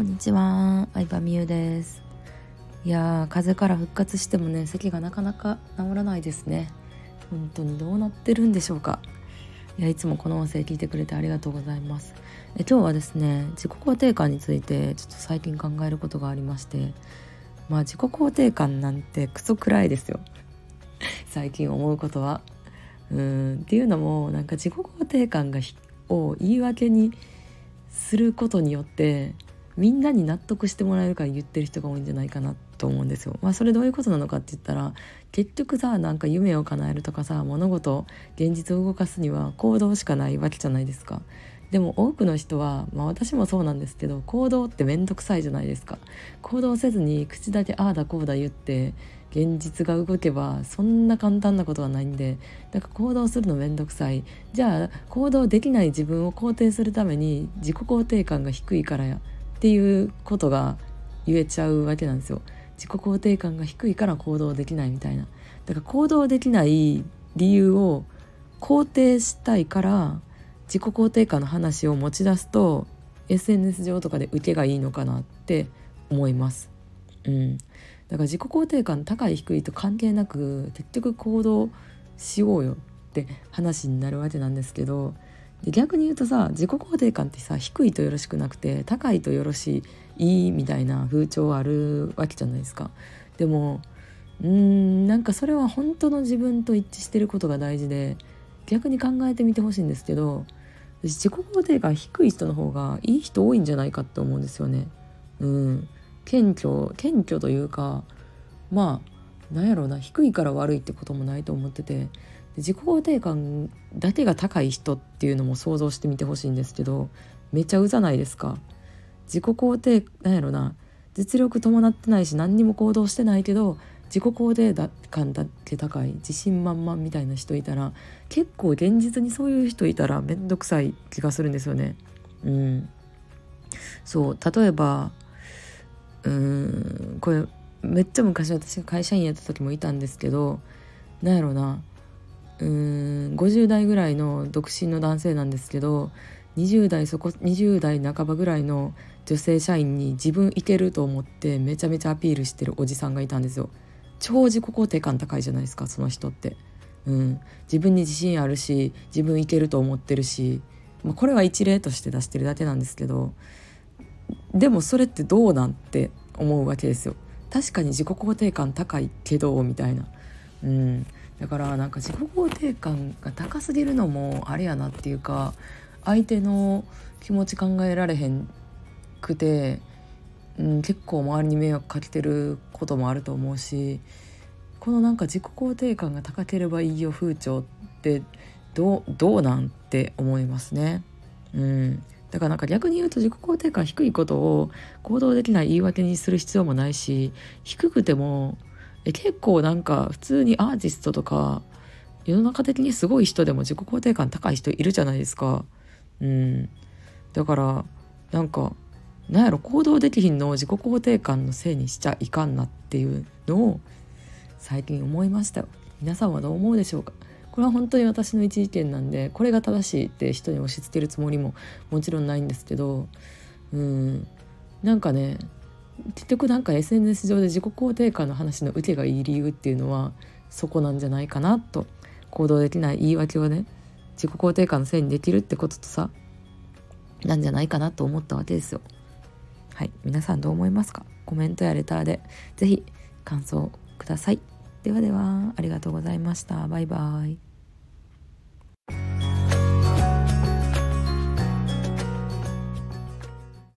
こんにちは、相葉美優です。いやー風邪から復活してもね咳がなかなか治らないですね。本当にどうなってるんでしょうか。いやいつもこの音声聞いてくれてありがとうございます。え今日はですね自己肯定感についてちょっと最近考えることがありましてまあ自己肯定感なんてクソくらいですよ。最近思うことは。うんっていうのもなんか自己肯定感がを言い訳にすることによってみんなに納得してもらえるから言ってる人が多いんじゃないかなと思うんですよ。まあそれどういうことなのかって言ったら結局さなんか夢を叶えるとかさ物事現実を動かすには行動しかないわけじゃないですか。でも多くの人は、まあ、私もそうなんですけど行動って面倒くさいじゃないですか行動せずに口だけああだこうだ言って現実が動けばそんな簡単なことはないんでだから行動するの面倒くさいじゃあ行動できない自分を肯定するために自己肯定感が低いからやっていうことが言えちゃうわけなんですよ。自己肯定感が低いから行動できないみたいな。だから行動できない理由を肯定したいから自己肯定感の話を持ち出すと SNS 上とかで受けがいいのかなって思います。うん、だから自己肯定感高い低いと関係なく結局行動しようよって話になるわけなんですけどで逆に言うとさ自己肯定感ってさ低いとよろしくなくて高いとよろしいみたいな風潮あるわけじゃないですか。でもうんなんかそれは本当の自分と一致してることが大事で逆に考えてみてほしいんですけど自己肯定感低い人の方がいい人多いんじゃないかって思うんですよね。うん、謙虚謙虚というかまあなんやろうな低いから悪いってこともないと思ってて自己肯定感だけが高い人っていうのも想像してみてほしいんですけどめちゃうざないですか？自己肯定なんやろな実力伴ってないし何にも行動してないけど自己肯定感だけ高い自信満々みたいな人いたら結構現実にそういう人いたら面倒くさい気がするんですよね。うん、そう例えばうんこれめっちゃ昔私が会社員やった時もいたんですけどなんやろなうーん50代ぐらいの独身の男性なんですけど20代そこ20代半ばぐらいの女性社員に自分いけると思ってめちゃめちゃアピールしてるおじさんがいたんですよ。超自己肯定感高いじゃないですかその人って。うん、自分に自信あるし自分いけると思ってるし、まあ、これは一例として出してるだけなんですけどでもそれってどうなんて思うわけですよ。確かに自己肯定感高いけどみたいな。うん、だからなんか自己肯定感が高すぎるのもあれやなっていうか相手の気持ち考えられへんくてうん、結構周りに迷惑かけてることもあると思うしこのなんか自己肯定感が高ければいいよ風潮ってどうどうなんて思いますね。うん、だからなんか逆に言うと自己肯定感低いことを行動できない言い訳にする必要もないし低くてもえ結構なんか普通にアーティストとか世の中的にすごい人でも自己肯定感高い人いるじゃないですか。うん、だからなんかなんやろ行動できひんの自己肯定感のせいにしちゃいかんなっていうのを最近思いました皆さんはどう思うでしょうか？これは本当に私の一意見なんでこれが正しいって人に押し付けるつもりももちろんないんですけどうん。なんかね結局なんか SNS 上で自己肯定感の話の受けがいい理由っていうのはそこなんじゃないかなと行動できない言い訳をね自己肯定感のせいにできるってこととさなんじゃないかなと思ったわけですよ。はい、皆さんどう思いますか？コメントやレターで是非感想ください。ではではありがとうございました。バイバイ。